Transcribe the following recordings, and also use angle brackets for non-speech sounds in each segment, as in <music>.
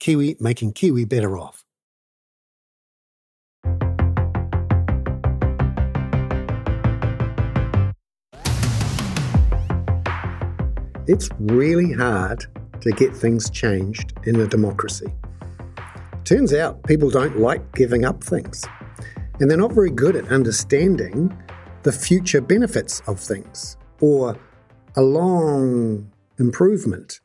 Kiwi making Kiwi better off. It's really hard to get things changed in a democracy. Turns out people don't like giving up things, and they're not very good at understanding the future benefits of things or a long improvement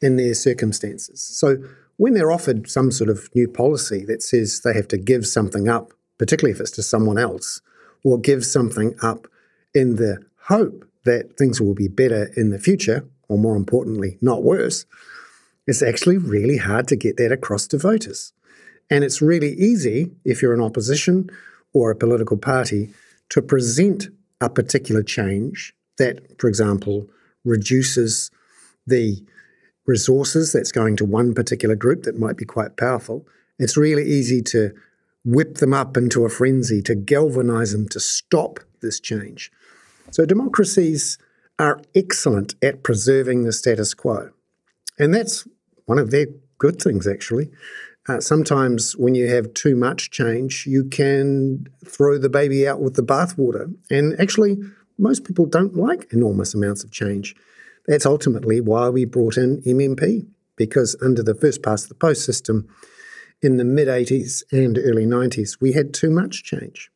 in their circumstances. So, when they're offered some sort of new policy that says they have to give something up, particularly if it's to someone else, or give something up in the hope that things will be better in the future, or more importantly, not worse, it's actually really hard to get that across to voters. And it's really easy if you're an opposition or a political party to present a particular change that, for example, reduces the resources that's going to one particular group that might be quite powerful. It's really easy to whip them up into a frenzy, to galvanize them to stop this change. So democracies are excellent at preserving the status quo. And that's one of their good things, actually. Uh, sometimes when you have too much change, you can throw the baby out with the bathwater. And actually, most people don't like enormous amounts of change. That's ultimately why we brought in MMP, because under the first past the post system in the mid 80s and early 90s, we had too much change.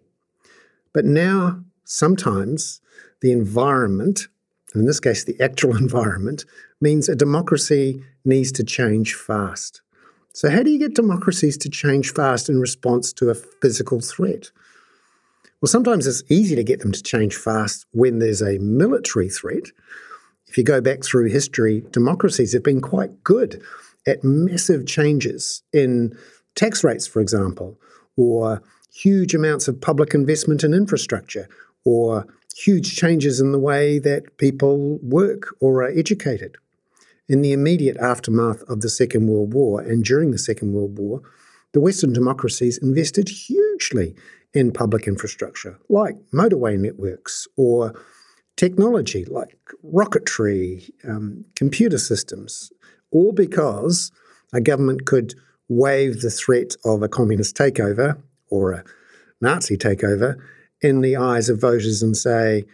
But now, sometimes the environment in this case, the actual <laughs> environment, means a democracy needs to change fast. So, how do you get democracies to change fast in response to a physical threat? Well, sometimes it's easy to get them to change fast when there's a military threat. If you go back through history, democracies have been quite good at massive changes in tax rates, for example, or huge amounts of public investment in infrastructure, or huge changes in the way that people work or are educated. In the immediate aftermath of the Second World War and during the Second World War, the Western democracies invested hugely in public infrastructure, like motorway networks or technology like rocketry, um, computer systems, all because a government could waive the threat of a communist takeover or a Nazi takeover in the eyes of voters and say,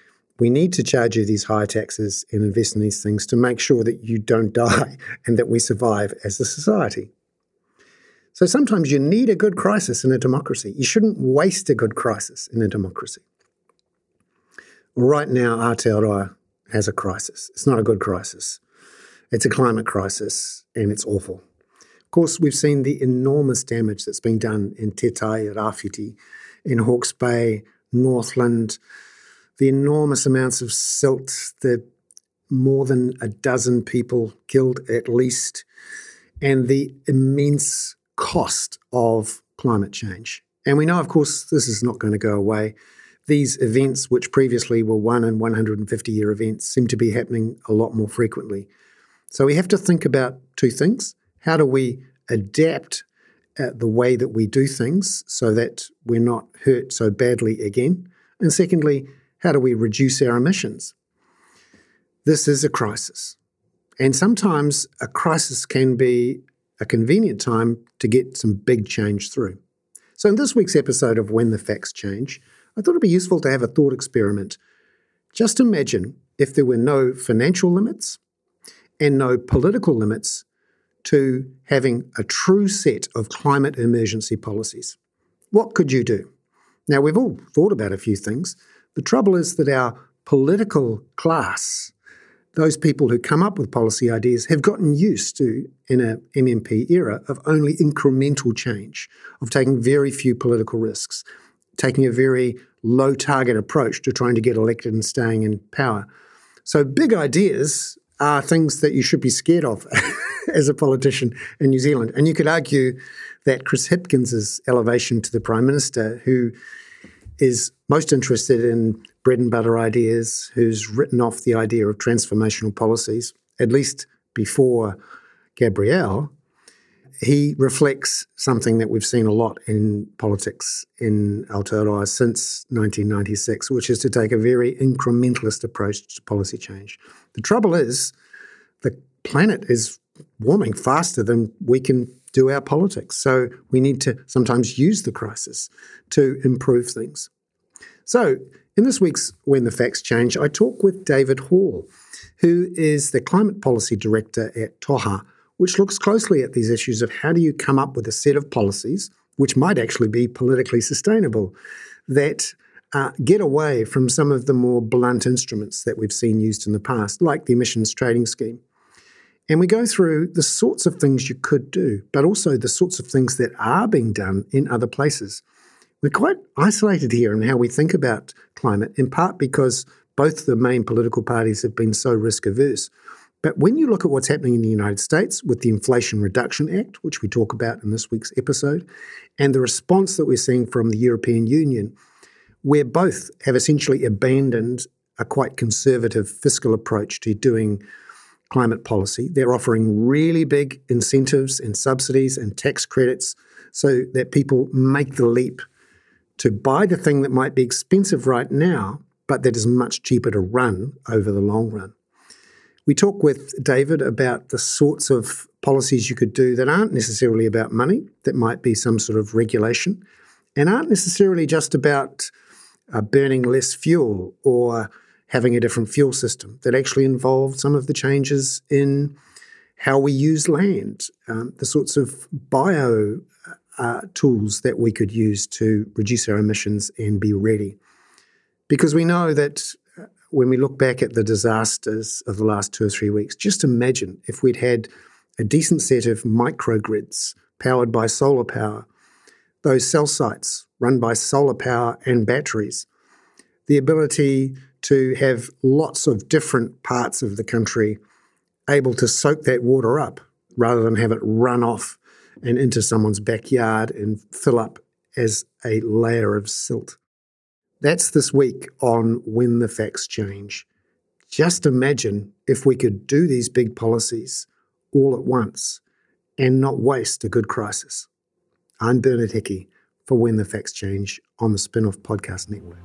we need to charge you these high taxes and invest in these things to make sure that you don't <laughs> die and that we survive as a society. So sometimes you need a good crisis in a democracy. You shouldn't waste a good crisis in a democracy. Right now, Aotearoa has a crisis. It's not a good crisis. It's a climate crisis and it's awful. Of course, we've seen the enormous damage that's been done in Te Tai, Rāwhiti, in Hawke's Bay, Northland, the enormous amounts of silt, the more than a dozen people killed at least, and the immense cost of climate change. And we know, of course, this is not going to go away. These events, which previously were one in 150 year events, seem to be happening a lot more frequently. So we have to think about two things. How do we adapt uh, the way that we do things so that we're not hurt so badly again? And secondly, how do we reduce our emissions? This is a crisis. And sometimes a crisis can be a convenient time to get some big change through. So, in this week's episode of When the Facts Change, I thought it'd be useful to have a thought experiment. Just imagine if there were no financial limits and no political limits to having a true set of climate emergency policies. What could you do? Now, we've all thought about a few things. The trouble is that our political class, those people who come up with policy ideas, have gotten used to, in a MMP era, of only incremental change, of taking very few political risks, taking a very low target approach to trying to get elected and staying in power. So, big ideas are things that you should be scared of <laughs> as a politician in New Zealand. And you could argue that Chris Hipkins's elevation to the Prime Minister, who is most interested in bread and butter ideas, who's written off the idea of transformational policies, at least before Gabrielle, he reflects something that we've seen a lot in politics in Aotearoa since 1996, which is to take a very incrementalist approach to policy change. The trouble is, the planet is warming faster than we can do our politics. So we need to sometimes use the crisis to improve things. So, in this week's When the Facts Change, I talk with David Hall, who is the Climate Policy Director at Toha, which looks closely at these issues of how do you come up with a set of policies which might actually be politically sustainable that uh, get away from some of the more blunt instruments that we've seen used in the past, like the emissions trading scheme. And we go through the sorts of things you could do, but also the sorts of things that are being done in other places. We're quite isolated here in how we think about climate, in part because both the main political parties have been so risk averse. But when you look at what's happening in the United States with the Inflation Reduction Act, which we talk about in this week's episode, and the response that we're seeing from the European Union, where both have essentially abandoned a quite conservative fiscal approach to doing climate policy. They're offering really big incentives and subsidies and tax credits so that people make the leap to buy the thing that might be expensive right now, but that is much cheaper to run over the long run. We talk with David about the sorts of policies you could do that aren't necessarily about money, that might be some sort of regulation, and aren't necessarily just about uh, burning less fuel or having a different fuel system that actually involved some of the changes in how we use land, um, the sorts of bio uh, tools that we could use to reduce our emissions and be ready. Because we know that when we look back at the disasters of the last two or three weeks, just imagine if we'd had a decent set of microgrids powered by solar power, those cell sites run by solar power and batteries, the ability to have lots of different parts of the country able to soak that water up rather than have it run off and into someone's backyard and fill up as a layer of silt. That's this week on When the Facts Change. Just imagine if we could do these big policies all at once and not waste a good crisis. I'm Bernard Hickey for When the Facts Change on the Spinoff Podcast Network.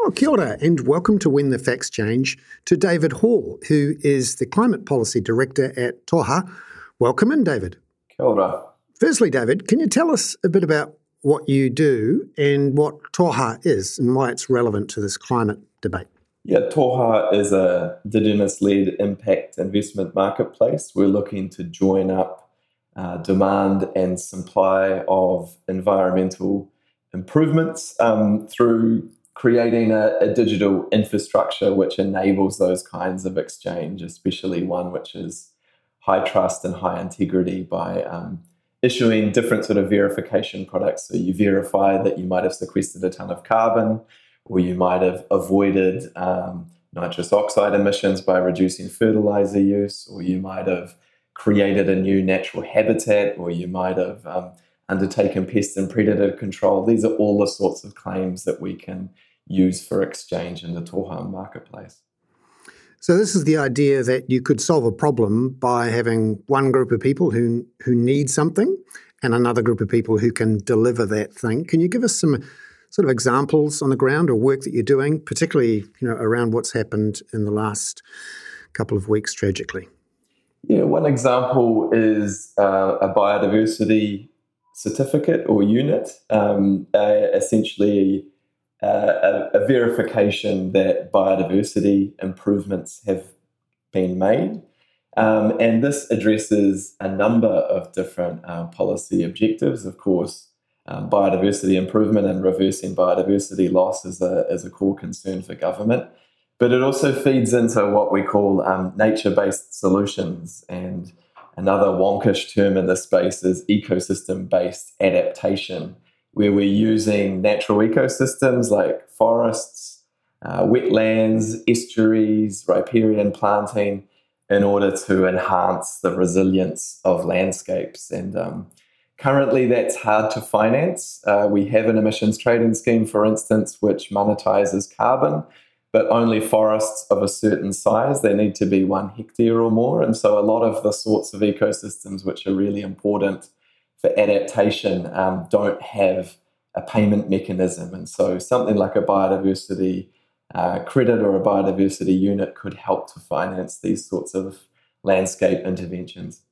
Oh, kia ora, and welcome to When the Facts Change to David Hall, who is the Climate Policy Director at Toha. Welcome in, David. Kia ora. Firstly, David, can you tell us a bit about what you do and what Toha is and why it's relevant to this climate debate? Yeah, Toha is a Indigenous-led impact investment marketplace. We're looking to join up uh, demand and supply of environmental improvements um, through creating a, a, digital infrastructure which enables those kinds of exchange, especially one which is high trust and high integrity by um, issuing different sort of verification products. So you verify that you might have sequestered a ton of carbon, or you might have avoided um, nitrous oxide emissions by reducing fertilizer use, or you might have created a new natural habitat, or you might have um, undertaken pest and predator control. These are all the sorts of claims that we can use for exchange in the Toha marketplace. So this is the idea that you could solve a problem by having one group of people who who need something and another group of people who can deliver that thing. Can you give us some sort of examples on the ground or work that you're doing, particularly you know around what's happened in the last couple of weeks tragically? Yeah, one example is uh, a biodiversity certificate or unit, um, uh, essentially a, a, verification that biodiversity improvements have been made. Um, and this addresses a number of different uh, policy objectives. Of course, um, biodiversity improvement and reversing biodiversity loss is a, is a core concern for government. But it also feeds into what we call um, nature based solutions. And another wonkish term in this space is ecosystem based adaptation where we're using natural ecosystems like forests, uh, wetlands, estuaries, riparian planting in order to enhance the resilience of landscapes. And um, currently, that's hard to finance. Uh, we have an emissions trading scheme, for instance, which monetizes carbon, but only forests of a certain size. They need to be one hectare or more. And so, a lot of the sorts of ecosystems which are really important for adaptation um, don't have a payment mechanism. And so, something like a biodiversity uh, credit or a biodiversity unit could help to finance these sorts of landscape interventions.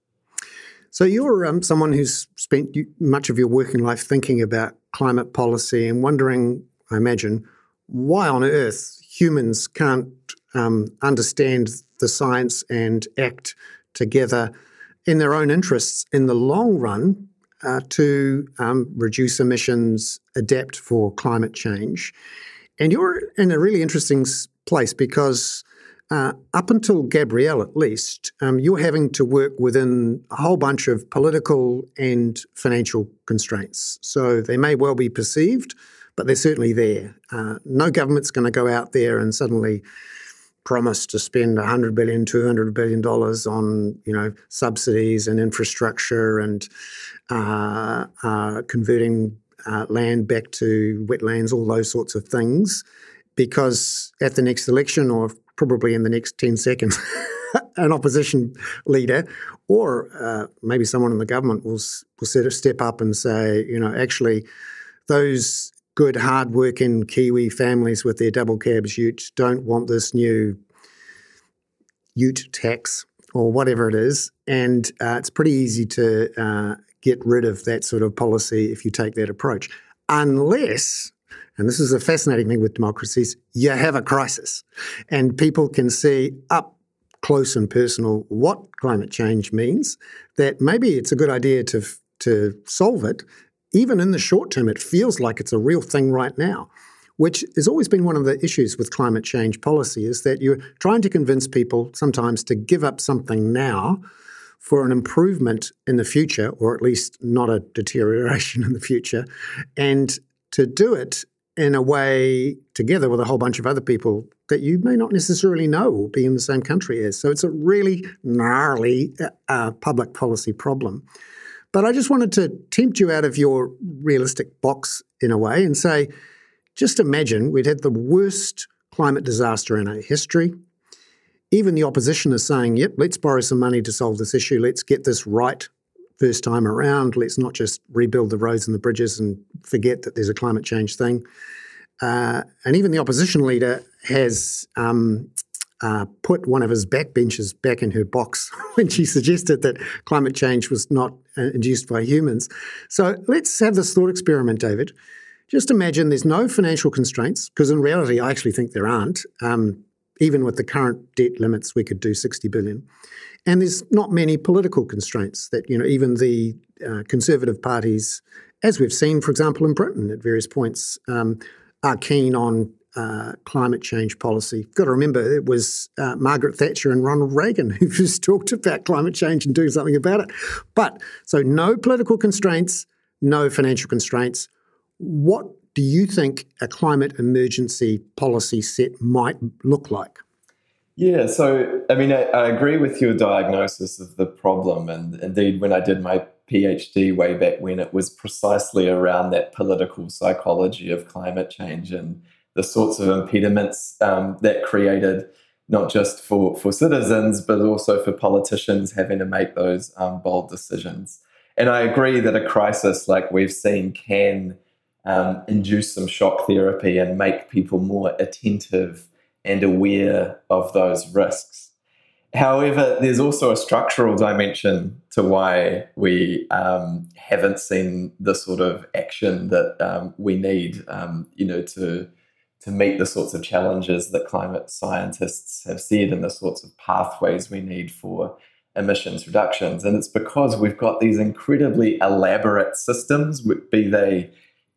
So, you're um, someone who's spent much of your working life thinking about climate policy and wondering, I imagine, why on earth humans can't um, understand the science and act together in their own interests in the long run uh, to um, reduce emissions, adapt for climate change. And you're in a really interesting place because uh, up until Gabrielle, at least, um, you're having to work within a whole bunch of political and financial constraints. So they may well be perceived, but they're certainly there. Uh, no government's going to go out there and suddenly promise to spend 100 billion 200 billion dollars on you know subsidies and infrastructure and uh, uh, converting uh, land back to wetlands, all those sorts of things, because at the next election or probably in the next 10 seconds, <laughs> an opposition leader or uh, maybe someone in the government will, will sort of step up and say, you know, actually, those good, hard-working Kiwi families with their double cabs utes don't want this new ute tax or whatever it is. And uh, it's pretty easy to uh, get rid of that sort of policy if you take that approach. Unless, and this is a fascinating thing with democracies, you have a crisis and people can see up close and personal what climate change means, that maybe it's a good idea to, to solve it. Even in the short term, it feels like it's a real thing right now which has always been one of the issues with climate change policy is that you're trying to convince people sometimes to give up something now for an improvement in the future, or at least not a deterioration <laughs> in the future, and to do it in a way together with a whole bunch of other people that you may not necessarily know or be in the same country as. So it's a really gnarly uh, public policy problem. But I just wanted to tempt you out of your realistic box in a way and say, just imagine we'd had the worst climate disaster in our history even the opposition is saying, yep, let's borrow some money to solve this issue. Let's get this right first time around. Let's not just rebuild the roads and the bridges and forget that there's a climate change thing. Uh, and even the opposition leader has um, uh, put one of his backbenchers back in her box <laughs> when she suggested that climate change was not uh, induced by humans. So let's have this thought experiment, David. Just imagine there's no financial constraints, because in reality, I actually think there aren't. Um, even with the current debt limits, we could do 60 billion. And there's not many political constraints that, you know, even the uh, conservative parties, as we've seen, for example, in Britain at various points, um, are keen on uh, climate change policy. You've got to remember, it was uh, Margaret Thatcher and Ronald Reagan <laughs> who just talked about climate change and doing something about it. But so no political constraints, no financial constraints. What do you think a climate emergency policy set might look like? Yeah, so I mean, I, I, agree with your diagnosis of the problem. And indeed, when I did my PhD way back when, it was precisely around that political psychology of climate change and the sorts of impediments um, that created not just for, for citizens, but also for politicians having to make those um, bold decisions. And I agree that a crisis like we've seen can um, induce some shock therapy and make people more attentive and aware of those risks. However, there's also a structural dimension to why we um, haven't seen the sort of action that um, we need, um, you know, to to meet the sorts of challenges that climate scientists have said and the sorts of pathways we need for emissions reductions. And it's because we've got these incredibly elaborate systems, be they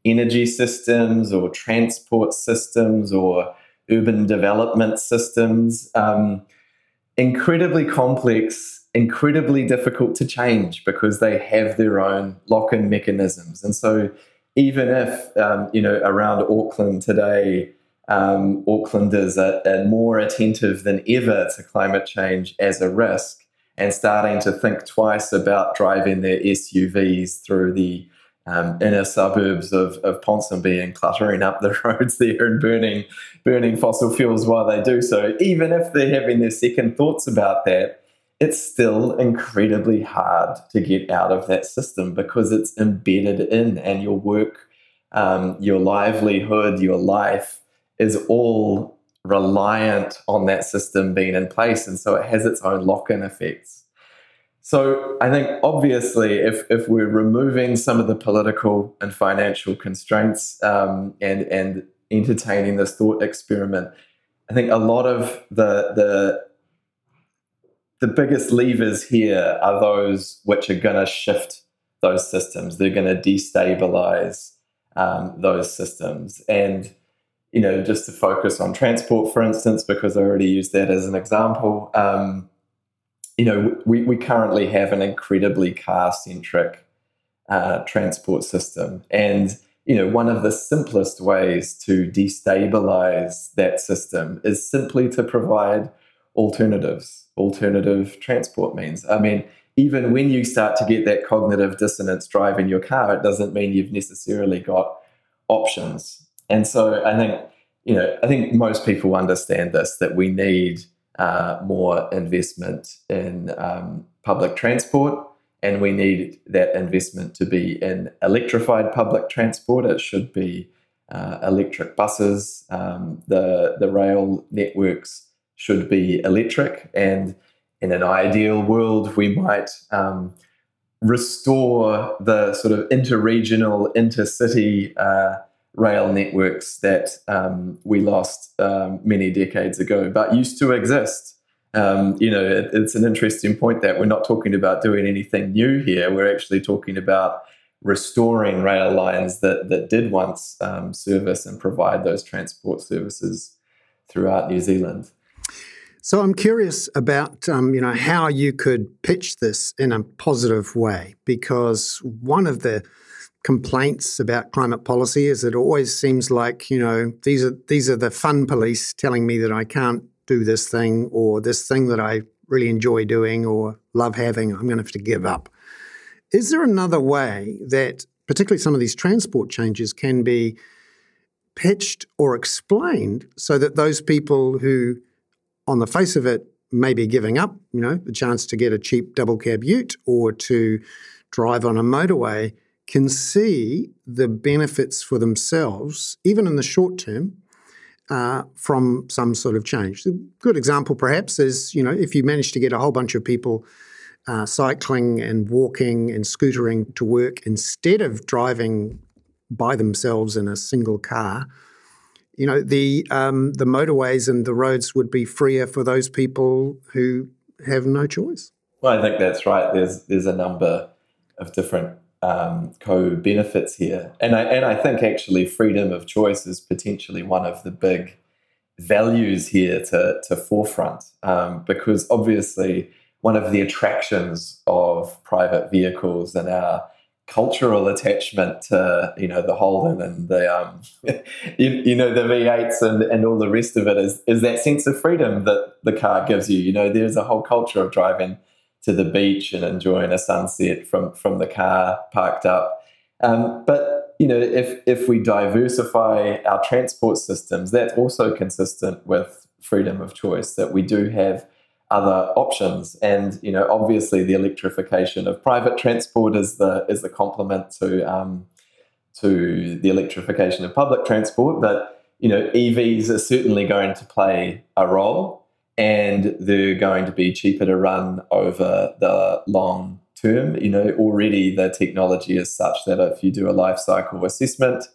energy systems or transport systems or urban development systems. Um, incredibly complex, incredibly difficult to change because they have their own lock in mechanisms. And so even if um, you know around Auckland today, um, Aucklanders are, are more attentive than ever to climate change as a risk and starting to think twice about driving their SUVs through the um, inner suburbs of, of Ponsonby and cluttering up the <laughs> roads there and burning burning fossil fuels while they do so. Even if they're having their second thoughts about that, it's still incredibly hard to get out of that system because it's embedded in, and your work, um, your livelihood, your life is all reliant on that system being in place, and so it has its own lock-in effects. So I think obviously, if if we're removing some of the political and financial constraints um, and and entertaining this thought experiment, I think a lot of the the the biggest levers here are those which are going to shift those systems. They're going to destabilize um, those systems. And, you know, just to focus on transport, for instance, because I already used that as an example, um, you know, we, we currently have an incredibly car centric uh, transport system. And, you know, one of the simplest ways to destabilize that system is simply to provide alternatives, alternative transport means. I mean, even when you start to get that cognitive dissonance driving your car, it doesn't mean you've necessarily got options. And so I think, you know, I think most people understand this that we need uh, more investment in um, public transport, and we need that investment to be in electrified public transport. It should be uh, electric buses. Um, the the rail networks should be electric, and in an ideal world, we might um, restore the sort of interregional, intercity. Uh, rail networks that um, we lost um, many decades ago, but used to exist. Um, you know, it, it's an interesting point that we're not talking about doing anything new here. We're actually talking about restoring rail lines that that did once um, service and provide those transport services throughout New Zealand. So I'm curious about um, you know how you could pitch this in a positive way because one of the complaints about climate policy is it always seems like you know these are these are the fun police telling me that I can't do this thing or this thing that I really enjoy doing or love having I'm going to have to give up. Is there another way that particularly some of these transport changes can be pitched or explained so that those people who on the face of it maybe giving up, you know, the chance to get a cheap double cab ute or to drive on a motorway can see the benefits for themselves, even in the short term, uh, from some sort of change. A good example, perhaps, is you know if you manage to get a whole bunch of people uh, cycling and walking and scootering to work instead of driving by themselves in a single car. You know the um, the motorways and the roads would be freer for those people who have no choice. Well, I think that's right. There's there's a number of different um, co-benefits here, and I and I think actually freedom of choice is potentially one of the big values here to to forefront um, because obviously one of the attractions of private vehicles and our cultural attachment to you know the Holden and the um, <laughs> you, you, know the V8s and, and all the rest of it is is that sense of freedom that the car gives you. You know, there's a whole culture of driving to the beach and enjoying a sunset from from the car parked up. Um, but you know, if if we diversify our transport systems, that's also consistent with freedom of choice. That we do have other options, and you know, obviously, the electrification of private transport is the is the complement to um, to the electrification of public transport. But you know, EVs are certainly going to play a role and they're going to be cheaper to run over the long term. You know, already the technology is such that if you do a life cycle assessment,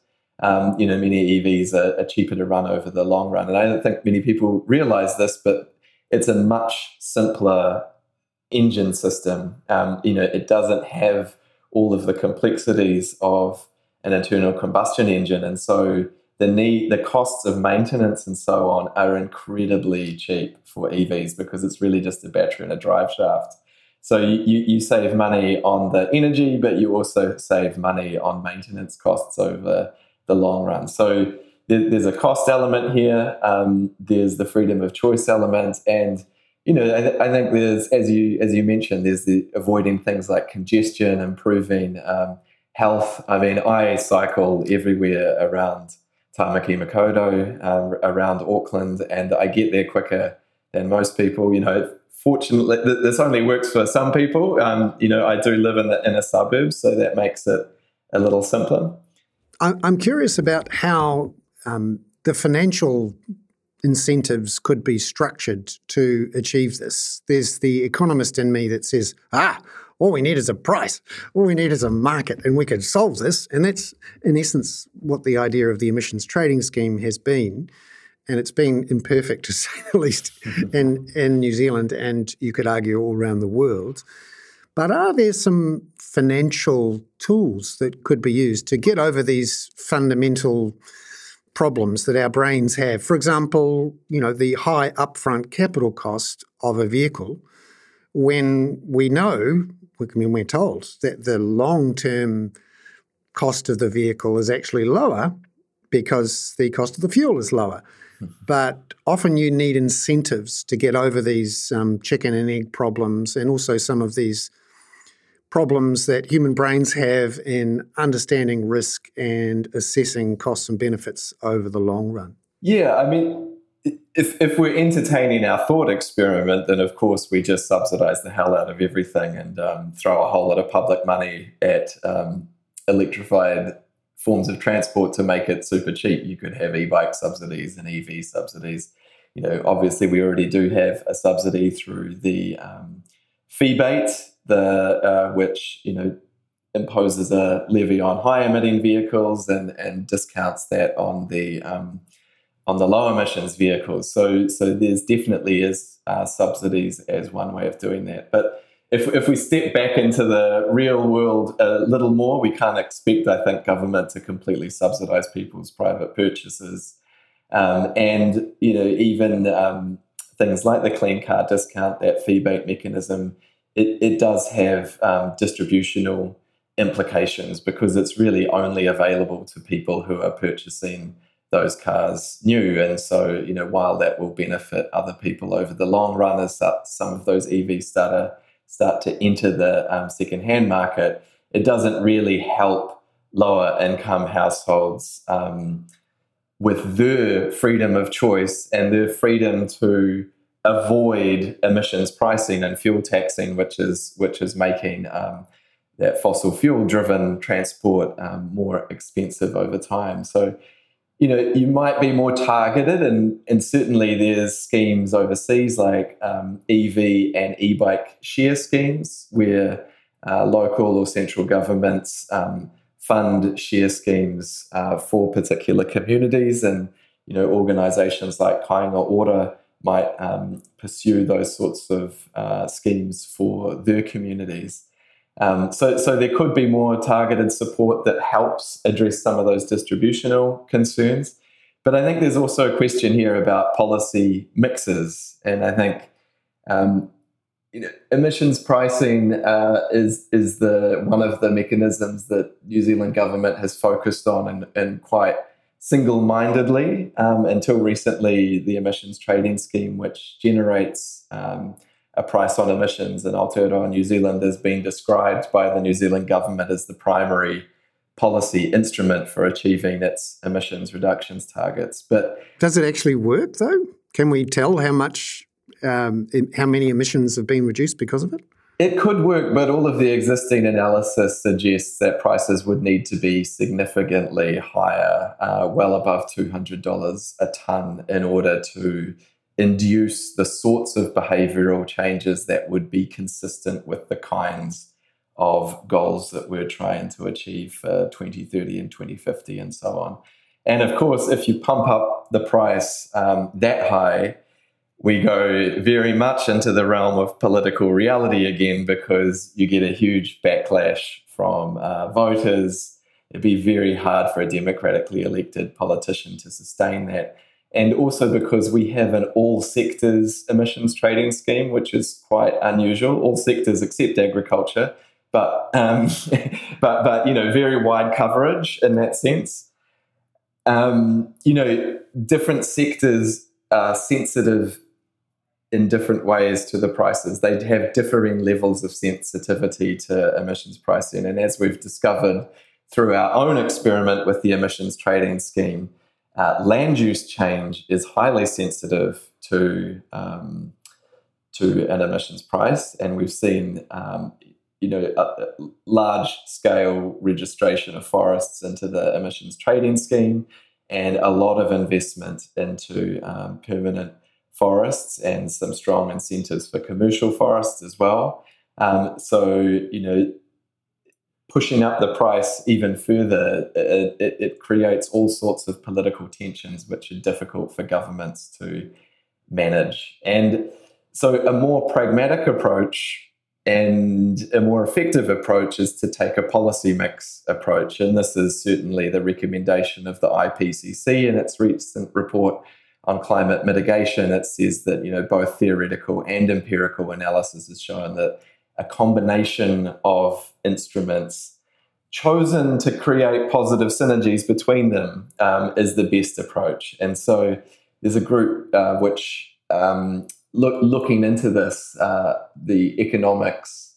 um, you know, many EVs are, are, cheaper to run over the long run. And I don't think many people realize this, but it's a much simpler engine system. Um, you know, it doesn't have all of the complexities of an internal combustion engine. And so the need the costs of maintenance and so on are incredibly cheap for EVs because it's really just a battery and a drive shaft. So you, you save money on the energy, but you also save money on maintenance costs over the long run. So there, there's a cost element here. Um, there's the freedom of choice element, and you know I, th- I, think there's as you as you mentioned, there's the avoiding things like congestion, improving um, health. I mean, I cycle everywhere around Tamaki Makaurau, um, around Auckland, and I get there quicker than most people. You know, fortunately, this only works for some people. Um, you know, I do live in the inner suburbs, so that makes it a little simpler. I'm curious about how um, the financial incentives could be structured to achieve this. There's the economist in me that says, ah, all we need is a price. All we need is a market, and we could solve this. And that's, in essence, what the idea of the emissions trading scheme has been and it's been imperfect to <laughs> say the least in, in New Zealand and you could argue all around the world. But are there some financial tools that could be used to get over these fundamental problems that our brains have? For example, you know, the high upfront capital cost of a vehicle when we know, I mean, we're told that the long term cost of the vehicle is actually lower because the cost of the fuel is lower. But often you need incentives to get over these um, chicken and egg problems and also some of these problems that human brains have in understanding risk and assessing costs and benefits over the long run. Yeah, I mean, if, if we're entertaining our thought experiment, then of course we just subsidize the hell out of everything and um, throw a whole lot of public money at um, electrified forms of transport to make it super cheap. You could have e-bike subsidies and EV subsidies. You know, obviously we already do have a subsidy through the um, feebate, the uh, which you know imposes a levy on high emitting vehicles and and discounts that on the um, on the low emissions vehicles. So so there's definitely is uh, subsidies as one way of doing that, but if, if we step back into the real world a little more, we can't expect, I think, government to completely subsidize people's private purchases. Um, and, you know, even um, things like the clean car discount, that feebate mechanism, it, it does have um, distributional implications because it's really only available to people who are purchasing those cars new. And so, you know, while that will benefit other people over the long run as some of those EVs start start to enter the um, second-hand market, it doesn't really help lower income households um, with their freedom of choice and their freedom to avoid emissions pricing and fuel taxing, which is which is making um, that fossil fuel driven transport um, more expensive over time. So you know, you might be more targeted, and, and certainly there's schemes overseas like um, EV and e bike share schemes where uh, local or central governments um, fund share schemes uh, for particular communities, and you know, organisations like Kāinga Ora might um, pursue those sorts of uh, schemes for their communities. Um, so, so there could be more targeted support that helps address some of those distributional concerns. But I think there's also a question here about policy mixes, and I think um, you know, emissions pricing uh, is is the one of the mechanisms that New Zealand government has focused on and, and quite single-mindedly um, until recently. The emissions trading scheme, which generates um, a price on emissions in Aotearoa New Zealand has been described by the New Zealand government as the primary policy instrument for achieving its emissions reductions targets. But does it actually work though? Can we tell how much, um, how many emissions have been reduced because of it? It could work, but all of the existing analysis suggests that prices would need to be significantly higher, uh, well above $200 a tonne, in order to induce the sorts of behavioral changes that would be consistent with the kinds of goals that we're trying to achieve for 2030 and 2050 and so on. And of course, if you pump up the price um, that high, we go very much into the realm of political reality again because you get a huge backlash from uh, voters. It'd be very hard for a democratically elected politician to sustain that and also because we have an all sectors emissions trading scheme, which is quite unusual. All sectors except agriculture, but um, <laughs> but but you know very wide coverage in that sense. Um, you know, different sectors are sensitive in different ways to the prices. They have differing levels of sensitivity to emissions pricing, and as we've discovered through our own experiment with the emissions trading scheme uh, land use change is highly sensitive to um, to an emissions price, and we've seen um, you know large scale registration of forests into the emissions trading scheme, and a lot of investment into um, permanent forests and some strong incentives for commercial forests as well. Um, so you know pushing up the price even further, it, it, it, creates all sorts of political tensions which are difficult for governments to manage. And so, a more pragmatic approach and a more effective approach is to take a policy mix approach. And this is certainly the recommendation of the IPCC in its recent report on climate mitigation. It says that you know both theoretical and empirical analysis has shown that a combination of instruments chosen to create positive synergies between them um, is the best approach. And so there's a group uh, which um, look, looking into this, uh, the economics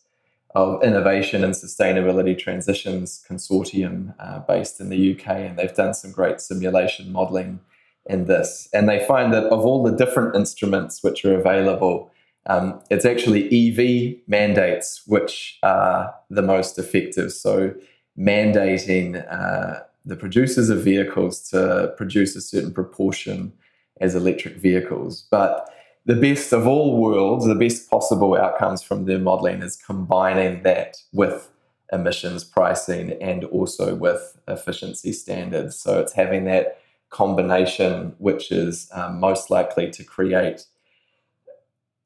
of innovation and sustainability transitions consortium uh, based in the UK, and they've done some great simulation modeling in this. And they find that of all the different instruments which are available, um, it's actually EV mandates which are the most effective. So, mandating uh, the producers of vehicles to produce a certain proportion as electric vehicles. But the best of all worlds, the best possible outcomes from their modeling is combining that with emissions pricing and also with efficiency standards. So, it's having that combination which is um, most likely to create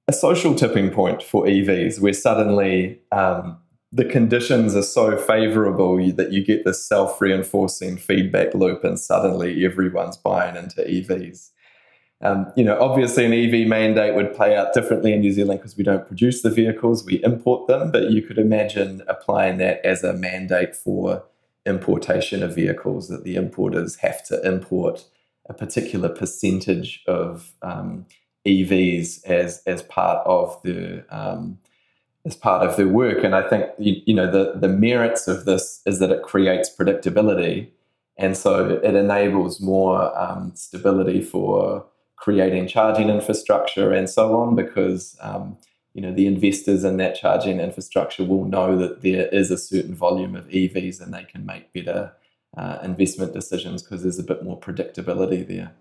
a social tipping point for EVs where suddenly um, the conditions are so favorable that you get this self reinforcing feedback loop and suddenly everyone's buying into EVs. Um, you know, obviously, an EV mandate would play out differently in New Zealand because we don't produce the vehicles, we import them. But you could imagine applying that as a mandate for importation of vehicles, that the importers have to import a particular percentage of um, EVs as as part of the um, as part of their work. And I think you, you, know the the merits of this is that it creates predictability, and so it enables more um, stability for creating charging infrastructure and so on. Because um, you know the investors in that charging infrastructure will know that there is a certain volume of EVs, and they can make better uh, investment decisions because there's a bit more predictability there.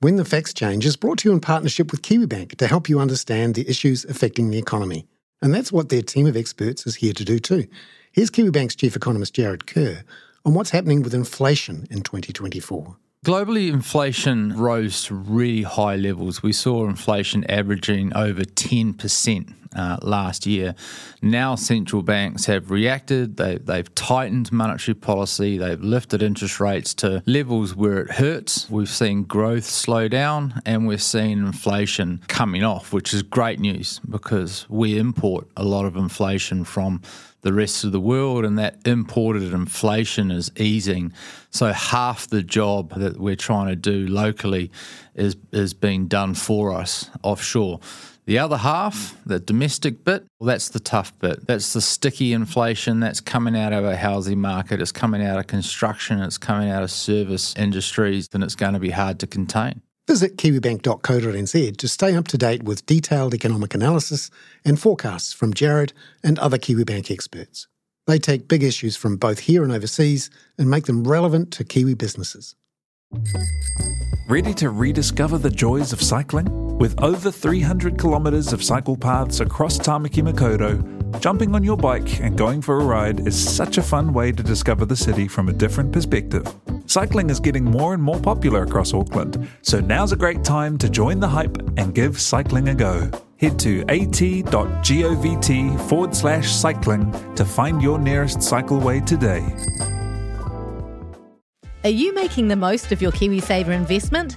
When the Facts Change is brought to you in partnership with KiwiBank to help you understand the issues affecting the economy. And that's what their team of experts is here to do too. Here's KiwiBank's chief economist Jarrod Kerr on what's happening with inflation in 2024. Globally, inflation rose to really high levels. We saw inflation averaging over 10% uh, last year. Now, central banks have reacted, they, they've tightened monetary policy, they've lifted interest rates to levels where it hurts. We've seen growth slow down and we're seeing inflation coming off, which is great news because we import a lot of inflation from the rest of the world, and that imported inflation is easing. So half the job that we're trying to do locally is is being done for us offshore. The other half, the domestic bit, well, that's the tough bit. That's the sticky inflation that's coming out of our housing market. It's coming out of construction. It's coming out of service industries, and it's going to be hard to contain. Visit kiwibank.co.nz to stay up to date with detailed economic analysis and forecasts from Jarrod and other Kiwibank experts. They take big issues from both here and overseas and make them relevant to Kiwi businesses. Ready to rediscover the joys of cycling? With over 300 kilometres of cycle paths across Tamaki Makaurau, Jumping on your bike and going for a ride is such a fun way to discover the city from a different perspective. Cycling is getting more and more popular across Auckland, so now's a great time to join the hype and give cycling a go. Head to at.govt forward slash cycling to find your nearest cycleway today. Are you making the most of your KiwiSaver investment?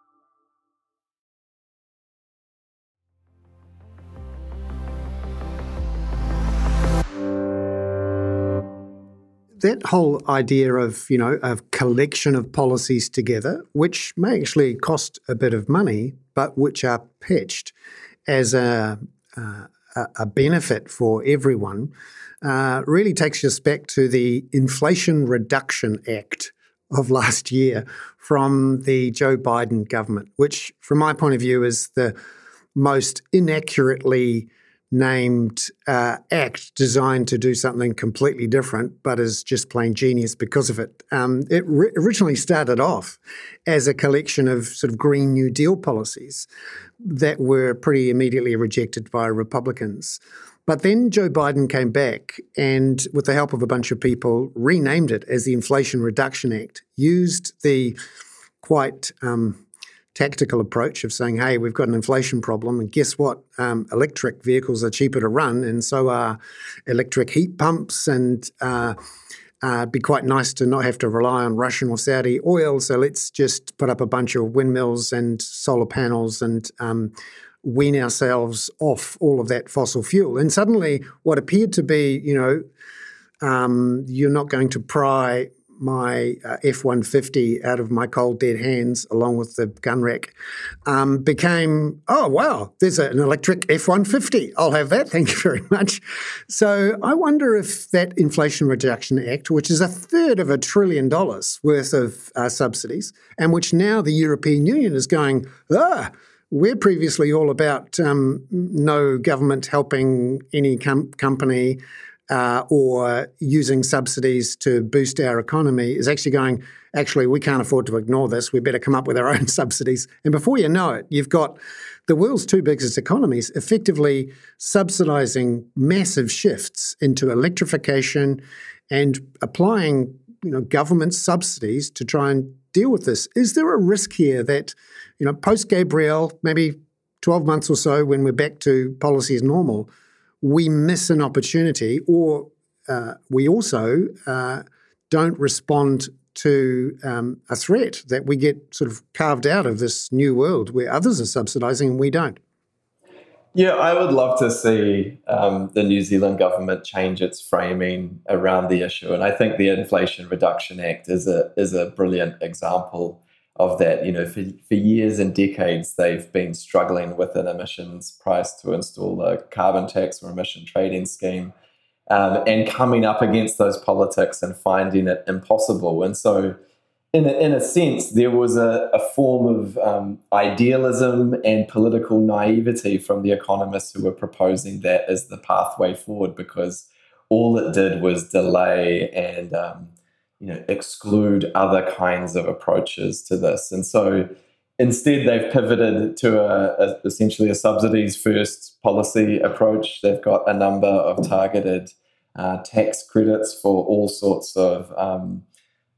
That whole idea of you know a collection of policies together, which may actually cost a bit of money, but which are pitched as a a, a benefit for everyone, uh, really takes us back to the Inflation Reduction Act of last year from the Joe Biden government, which, from my point of view, is the most inaccurately named uh, act designed to do something completely different, but is just plain genius because of it. Um, it ri- originally started off as a collection of sort of Green New Deal policies that were pretty immediately rejected by Republicans. But then Joe Biden came back and, with the help of a bunch of people, renamed it as the Inflation Reduction Act, used the quite um, tactical approach of saying, hey, we've got an inflation problem, and guess what? Um, electric vehicles are cheaper to run, and so are electric heat pumps, and uh, uh, be quite nice to not have to rely on Russian or Saudi oil. So let's just put up a bunch of windmills and solar panels and um, wean ourselves off all of that fossil fuel. And suddenly, what appeared to be, you know, um, you're not going to pry my uh, F 150 out of my cold dead hands along with the gun rack um, became, oh, wow, there's an electric F 150. I'll have that. <laughs> Thank you very much. So I wonder if that Inflation Reduction Act, which is a third of a trillion dollars worth of uh, subsidies, and which now the European Union is going, ah, we're previously all about um, no government helping any com- company uh, or using subsidies to boost our economy is actually going, actually, we can't afford to ignore this. We better come up with our own <laughs> subsidies. And before you know it, you've got the world's two biggest economies effectively subsidizing massive shifts into electrification and applying you know, government subsidies to try and deal with this. Is there a risk here that, you know, post Gabrielle, maybe 12 months or so when we're back to policy as normal, we miss an opportunity or uh, we also uh, don't respond to um, a threat that we get sort of carved out of this new world where others are subsidising and we don't. Yeah, I would love to see um, the New Zealand government change its framing around the issue, and I think the Inflation Reduction Act is a is a brilliant example of that. You know, for, for years and decades, they've been struggling with an emissions price to install a carbon tax or emission trading scheme, um, and coming up against those politics and finding it impossible. And so, in a, in a sense, there was a, a form of um, idealism and political naivety from the economists who were proposing that as the pathway forward because all it did was delay and um, you know exclude other kinds of approaches to this. And so instead they've pivoted to a, a, essentially a subsidies first policy approach. They've got a number of targeted uh, tax credits for all sorts of um,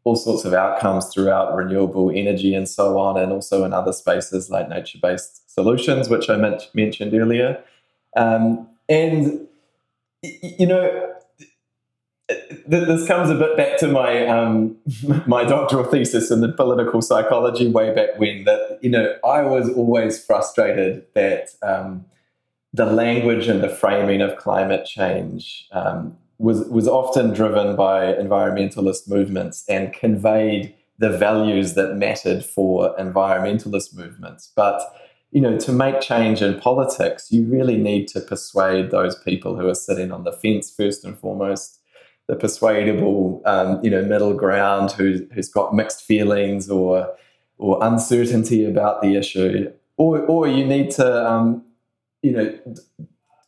all sorts of outcomes throughout renewable energy and so on and also in other spaces like nature-based solutions which i mentioned earlier. Um, and you know this comes a bit back to my um, <laughs> my doctoral thesis in the political psychology way back when. That you know, I was always frustrated that um, the language and the framing of climate change um, was was often driven by environmentalist movements and conveyed the values that mattered for environmentalist movements, but you know, to make change in politics, you really need to persuade those people who are sitting on the fence first and foremost the persuadable, um, you know, middle ground who, who's got mixed feelings or or uncertainty about the issue, or or you need to, um, you know,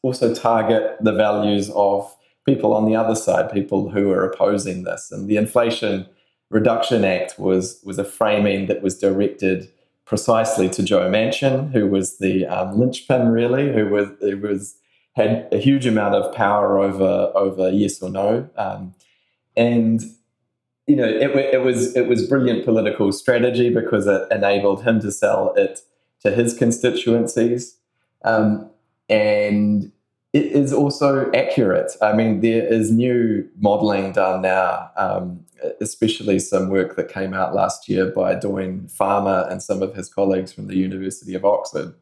also target the values of people on the other side, people who are opposing this. And the Inflation Reduction Act was was a framing that was directed precisely to Joe Manchin, who was the um, linchpin, really, who was who was had a huge amount of power over over yes or no, um, and you know it, it was it was brilliant political strategy because it enabled him to sell it to his constituencies, um, and it is also accurate. I mean, there is new modelling done now, um, especially some work that came out last year by Doyne Farmer and some of his colleagues from the University of Oxford,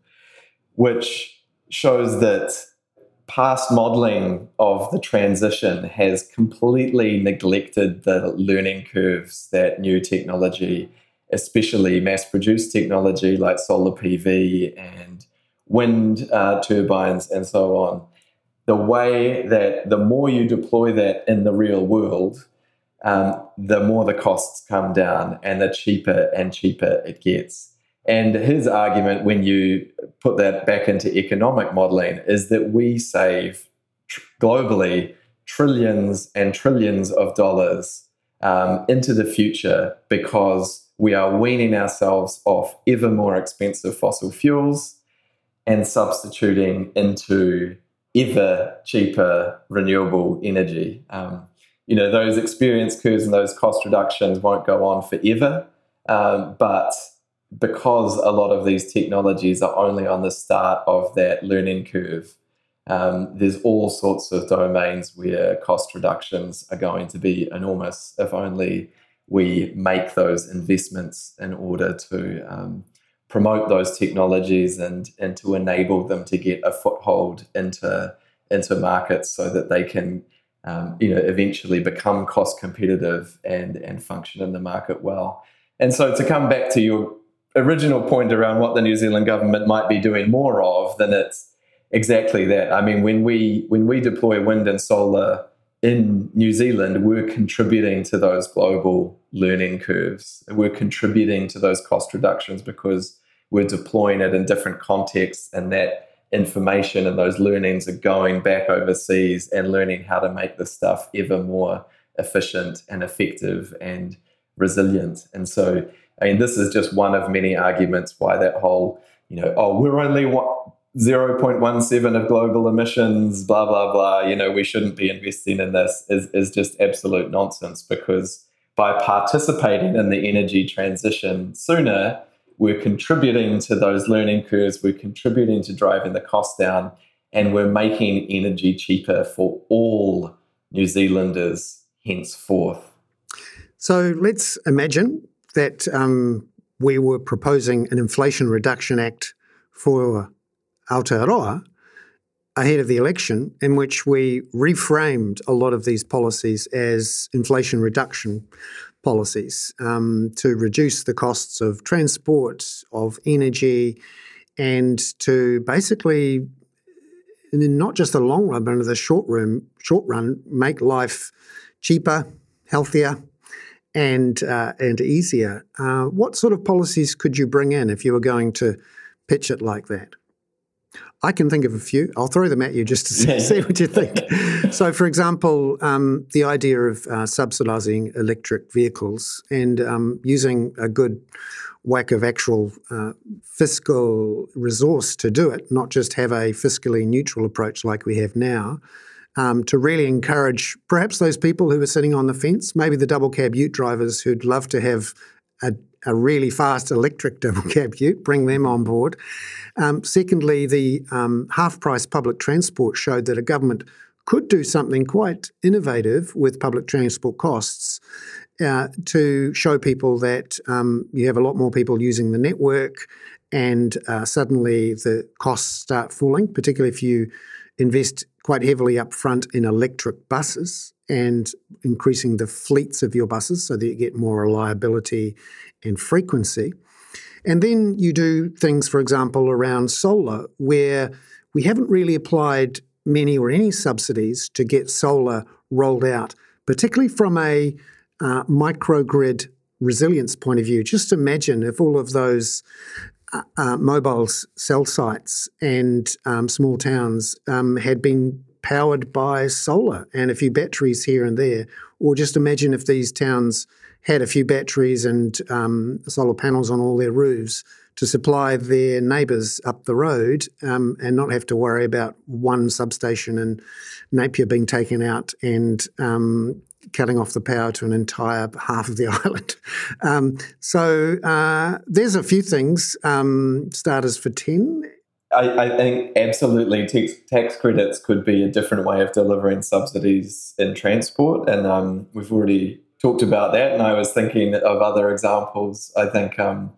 which shows that past modelling of the transition has completely neglected the learning curves that new technology, especially mass produced technology like solar PV and wind uh, turbines and so on, the way that the more you deploy that in the real world, um, the more the costs come down and the cheaper and cheaper it gets. And his argument, when you put that back into economic modeling, is that we save tr- globally trillions and trillions of dollars um, into the future because we are weaning ourselves off ever more expensive fossil fuels and substituting into ever cheaper renewable energy. Um, you know, those experience curves and those cost reductions won't go on forever, um, but because a lot of these technologies are only on the start of that learning curve, um, there's all sorts of domains where cost reductions are going to be enormous if only we make those investments in order to um, promote those technologies and and to enable them to get a foothold into into markets so that they can um, you know eventually become cost competitive and and function in the market well. And so to come back to your original point around what the New Zealand government might be doing more of, then it's exactly that. I mean, when we when we deploy wind and solar in New Zealand, we're contributing to those global learning curves. We're contributing to those cost reductions because we're deploying it in different contexts and that information and those learnings are going back overseas and learning how to make the stuff ever more efficient and effective and resilient. And so, I mean, this is just one of many arguments why that whole, you know, oh, we're only what 0.17 of global emissions, blah, blah, blah, you know, we shouldn't be investing in this is, is just absolute nonsense because by participating in the energy transition sooner, we're contributing to those learning curves, we're contributing to driving the cost down, and we're making energy cheaper for all New Zealanders henceforth. So let's imagine that um, we were proposing an Inflation Reduction Act for Aotearoa ahead of the election, in which we reframed a lot of these policies as inflation reduction policies um, to reduce the costs of transport, of energy, and to basically, in not just the long run, but in the short run, short run, make life cheaper, healthier, and uh, and easier. Uh, what sort of policies could you bring in if you were going to pitch it like that? I can think of a few. I'll throw them at you just to see, <laughs> see what you think. so, for example, um, the idea of uh, subsidising electric vehicles and um, using a good whack of actual uh, fiscal resource to do it, not just have a fiscally neutral approach like we have now. Um, to really encourage perhaps those people who are sitting on the fence, maybe the double cab ute drivers who'd love to have a, a really fast electric <laughs> double cab ute, bring them on board. Um, secondly, the um, half price public transport showed that a government could do something quite innovative with public transport costs uh, to show people that um, you have a lot more people using the network and uh, suddenly the costs start falling, particularly if you invest quite heavily up front in electric buses and increasing the fleets of your buses so that you get more reliability and frequency. And then you do things, for example, around solar, where we haven't really applied many or any subsidies to get solar rolled out, particularly from a uh, microgrid resilience point of view. Just imagine if all of those uh, uh, mobile cell sites and um, small towns um, had been powered by solar and a few batteries here and there. Or just imagine if these towns had a few batteries and um, solar panels on all their roofs to supply their neighbours up the road um, and not have to worry about one substation in Napier being taken out and um, cutting off the power to an entire half of the <laughs> island. Um, so uh, there's a few things. Um, starters for 10. I, I, think absolutely tax, tax credits could be a different way of delivering subsidies in transport. And um, we've already talked about that. And I was thinking of other examples. I think um,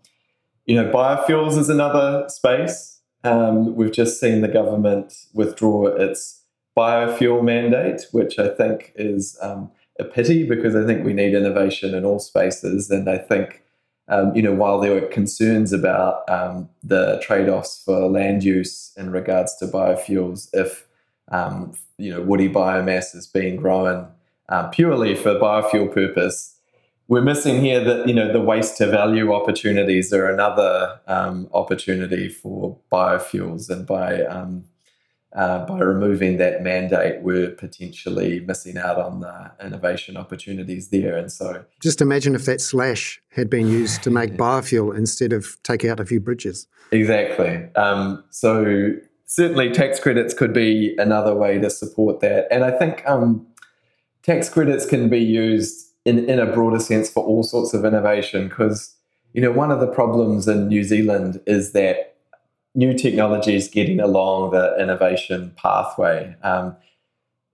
you know, biofuels is another space. Um, we've just seen the government withdraw its biofuel mandate, which I think is um, a pity because I think we need innovation in all spaces. And I think, um, you know, while there were concerns about um, the trade offs for land use in regards to biofuels, if, um, you know, woody biomass is being grown uh, purely for biofuel purpose, we're missing here that you know the waste to value opportunities are another um, opportunity for biofuels, and by um, uh, by removing that mandate, we're potentially missing out on the innovation opportunities there. And so, just imagine if that slash had been used to make <laughs> biofuel instead of take out a few bridges. Exactly. Um, so certainly, tax credits could be another way to support that, and I think um, tax credits can be used in, in a broader sense for all sorts of innovation because you know one of the problems in New Zealand is that new technologies getting along the innovation pathway. Um,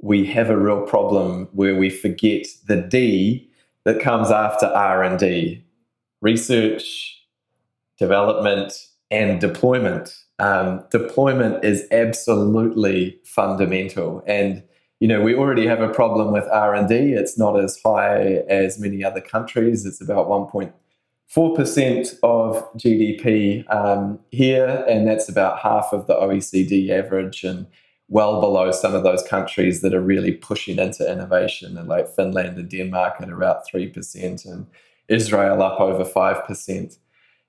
we have a real problem where we forget the D that comes after R and D, research, development, and deployment. Um, deployment is absolutely fundamental, and you know, we already have a problem with R&D. It's not as high as many other countries. It's about 1.4% of GDP um, here, and that's about half of the OECD average and well below some of those countries that are really pushing into innovation, and like Finland and Denmark at about 3%, and Israel up over 5%.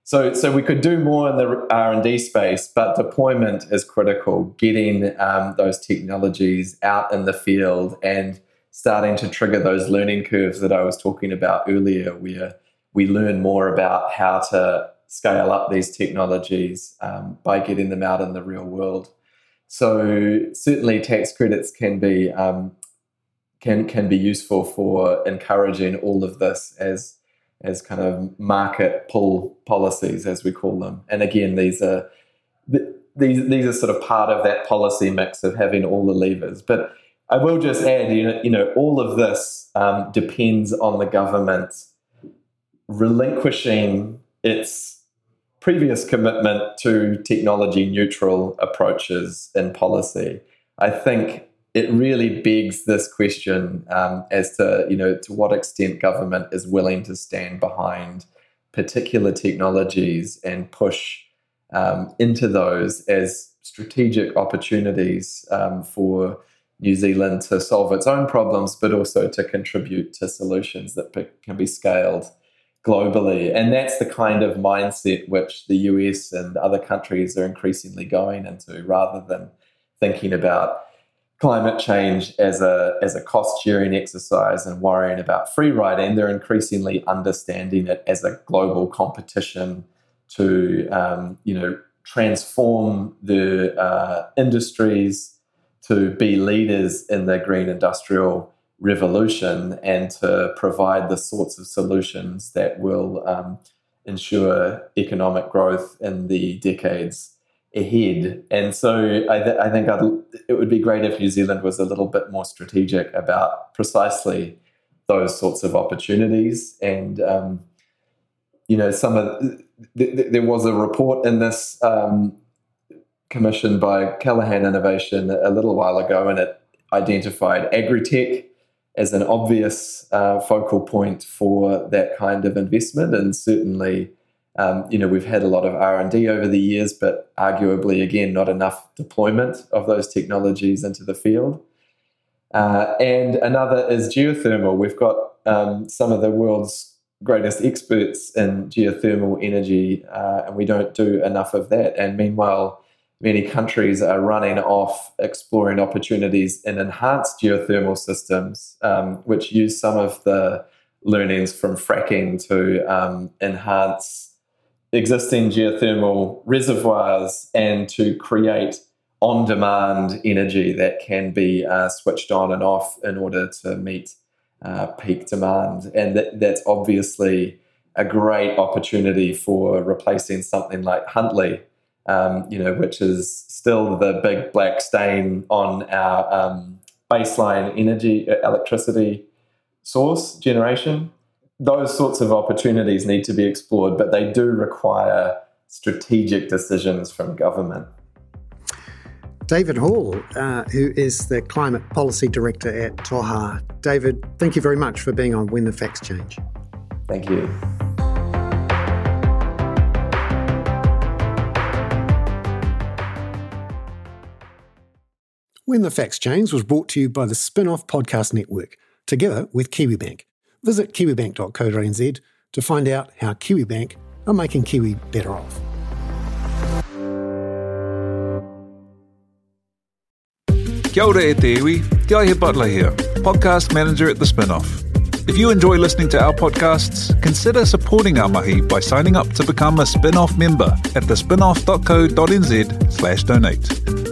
So, so we could do more in the R and D space, but deployment is critical. Getting um, those technologies out in the field and starting to trigger those learning curves that I was talking about earlier, where we learn more about how to scale up these technologies um, by getting them out in the real world. So, certainly, tax credits can be um, can can be useful for encouraging all of this as as kind of market pull policies, as we call them. And again, these are these these are sort of part of that policy mix of having all the levers. But I will just add, you know, you know all of this um, depends on the government relinquishing its previous commitment to technology neutral approaches in policy. I think it really begs this question um, as to you know to what extent government is willing to stand behind particular technologies and push um, into those as strategic opportunities um, for New Zealand to solve its own problems, but also to contribute to solutions that can be scaled globally. And that's the kind of mindset which the US and other countries are increasingly going into rather than thinking about climate change as a as a cost sharing exercise and worrying about free riding, they're increasingly understanding it as a global competition to um, you know transform the uh, industries to be leaders in the green industrial revolution and to provide the sorts of solutions that will um, ensure economic growth in the decades ahead. And so I, th- I think I'd, it would be great if New Zealand was a little bit more strategic about precisely those sorts of opportunities. And, um, you know, some of th- th- there was a report in this um, commissioned by Callaghan Innovation a little while ago, and it identified agri-tech as an obvious uh, focal point for that kind of investment, and certainly um, you know, we've had a lot of R and D over the years, but arguably, again, not enough deployment of those technologies into the field. Uh, and another is geothermal. We've got um, some of the world's greatest experts in geothermal energy, uh, and we don't do enough of that. And meanwhile, many countries are running off exploring opportunities in enhanced geothermal systems, um, which use some of the learnings from fracking to um, enhance existing geothermal reservoirs and to create on demand energy that can be uh, switched on and off in order to meet uh, peak demand. And that, that's obviously a great opportunity for replacing something like Huntly, um, you know, which is still the big black stain on our um, baseline energy, uh, electricity source generation. Those sorts of opportunities need to be explored, but they do require strategic decisions from government. David Hall, uh, who is the Climate Policy Director at Toha. David, thank you very much for being on When the Facts Change. Thank you. When the Facts Change was brought to you by the Spinoff Podcast Network, together with KiwiBank. Visit kiwibank.co.nz to find out how KiwiBank are making Kiwi better off. Kia ora e te iwi, Te Aihe Butler here, podcast manager at The Spinoff. If you enjoy listening to our podcasts, consider supporting our mahi by signing up to become a spin-off member at thespinoff.co.nz slash donate.